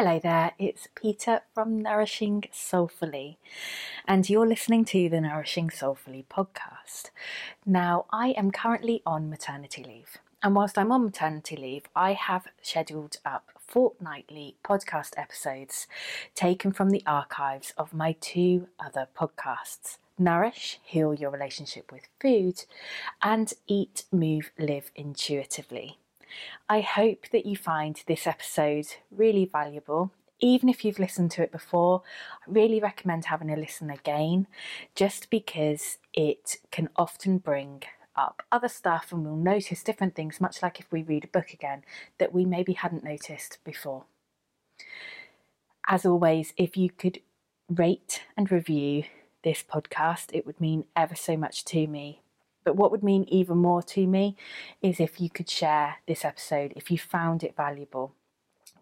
Hello there, it's Peta from Nourishing Soulfully, and you're listening to the Nourishing Soulfully podcast. Now, I am currently on maternity leave, and whilst I'm on maternity leave, I have scheduled up fortnightly podcast episodes taken from the archives of my two other podcasts. Nourish, heal your relationship with food, and eat, move, live intuitively. I hope that you find this episode really valuable. Even if you've listened to it before, I really recommend having a listen again just because it can often bring up other stuff and we'll notice different things, much like if we read a book again, that we maybe hadn't noticed before. As always, if you could rate and review this podcast, it would mean ever so much to me. But what would mean even more to me is if you could share this episode, if you found it valuable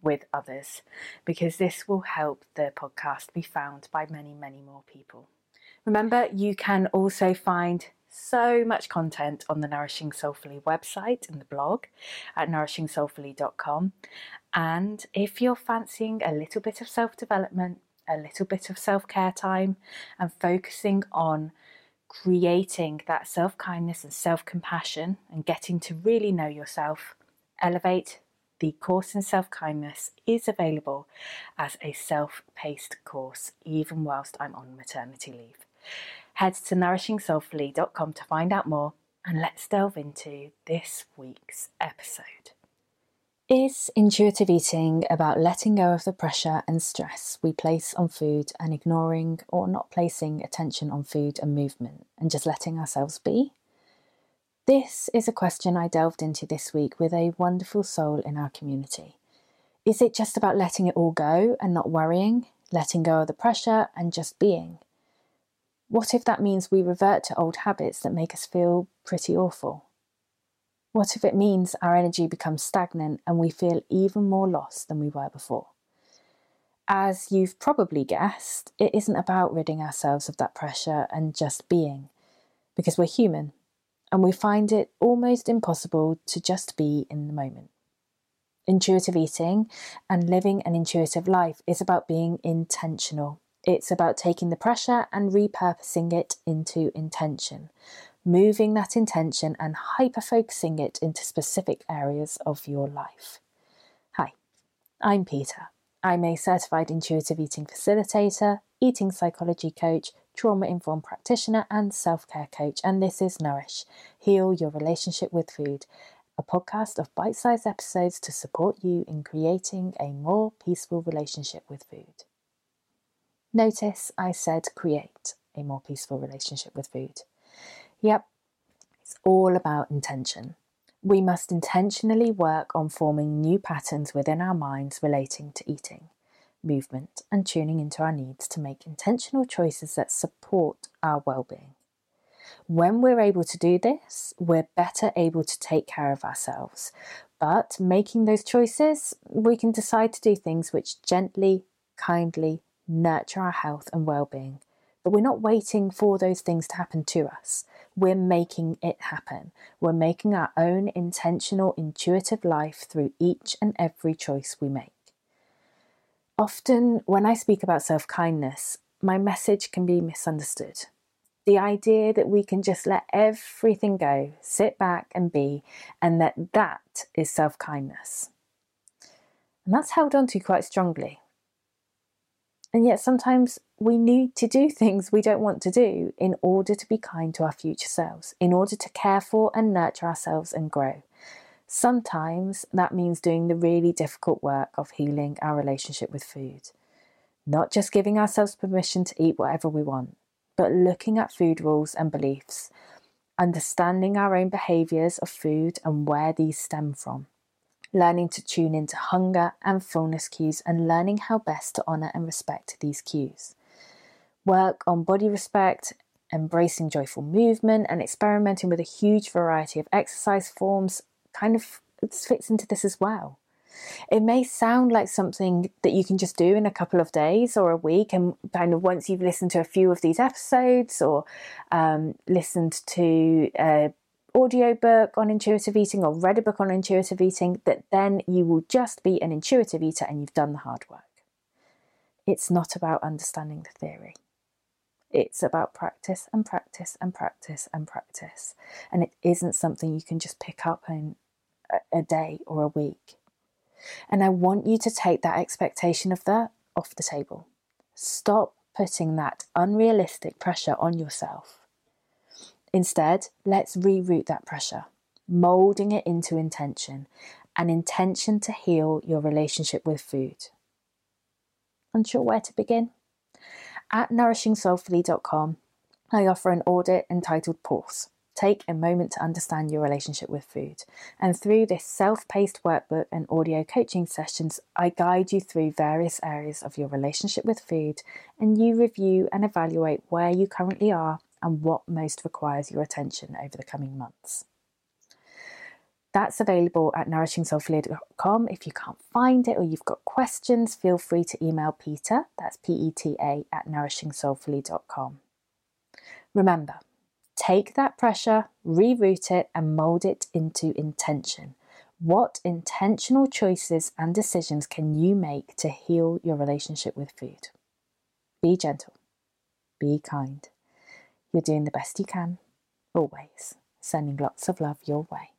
with others, because this will help the podcast be found by many, many more people. Remember, you can also find so much content on the Nourishing Soulfully website and the blog at nourishingsoulfully.com. And if you're fancying a little bit of self development, a little bit of self care time, and focusing on creating that self kindness and self compassion and getting to really know yourself, Elevate, the course in self kindness, is available as a self paced course, even whilst I'm on maternity leave. Head to nourishingsoulfully.com to find out more, and let's delve into this week's episode. Is intuitive eating about letting go of the pressure and stress we place on food and ignoring or not placing attention on food and movement and just letting ourselves be? This is a question I delved into this week with a wonderful soul in our community. Is it just about letting it all go and not worrying, letting go of the pressure and just being? What if that means we revert to old habits that make us feel pretty awful? What if it means our energy becomes stagnant and we feel even more lost than we were before? As you've probably guessed, it isn't about ridding ourselves of that pressure and just being, because we're human and we find it almost impossible to just be in the moment. Intuitive eating and living an intuitive life is about being intentional. It's about taking the pressure and repurposing it into intention, moving that intention and hyper focusing it into specific areas of your life. Hi, I'm Peta. I'm a certified intuitive eating facilitator, eating psychology coach, trauma informed practitioner, and self care coach, and this is Nourish Heal Your Relationship with Food, a podcast of bite sized episodes to support you in creating a more peaceful relationship with food. Notice I said create a more peaceful relationship with food. Yep, it's all about intention. We must intentionally work on forming new patterns within our minds relating to eating, movement, and tuning into our needs to make intentional choices that support our well being. When we're able to do this, we're better able to take care of ourselves. But making those choices, we can decide to do things which gently, kindly nurture our health and well being. But we're not waiting for those things to happen to us we're making it happen. We're making our own intentional, intuitive life through each and every choice we make. Often, when I speak about self kindness, my message can be misunderstood. The idea that we can just let everything go, sit back and be, and that that is self kindness. And that's held on to quite strongly. And yet, sometimes we need to do things we don't want to do in order to be kind to our future selves, in order to care for and nurture ourselves and grow. Sometimes that means doing the really difficult work of healing our relationship with food. Not just giving ourselves permission to eat whatever we want, but looking at food rules and beliefs, understanding our own behaviours of food and where these stem from learning to tune into hunger and fullness cues, and learning how best to honour and respect these cues. Work on body respect, embracing joyful movement, and experimenting with a huge variety of exercise forms kind of fits into this as well. It may sound like something that you can just do in a couple of days or a week, and kind of once you've listened to a few of these episodes or um, listened to a audiobook on intuitive eating or read a book on intuitive eating, that then you will just be an intuitive eater and you've done the hard work. it's not about understanding the theory. It's about practice and practice and practice and practice. And it isn't something you can just pick up in a day or a week. And I want you to take that expectation of that off the table. Stop putting that unrealistic pressure on yourself. Instead, let's reroute that pressure, molding it into intention, an intention to heal your relationship with food. Unsure where to begin? At nourishingsoulfully.com, I offer an audit entitled Pause. Take a moment to understand your relationship with food. And through this self paced workbook and audio coaching sessions, I guide you through various areas of your relationship with food and you review and evaluate where you currently are and what most requires your attention over the coming months. That's available at nourishingsoulfully.com. If you can't find it or you've got questions, feel free to email Peta, that's P E T A, at nourishingsoulfully.com. Remember, take that pressure, reroute it, and mold it into intention. What intentional choices and decisions can you make to heal your relationship with food? Be gentle, be kind. You're doing the best you can, always. Sending lots of love your way.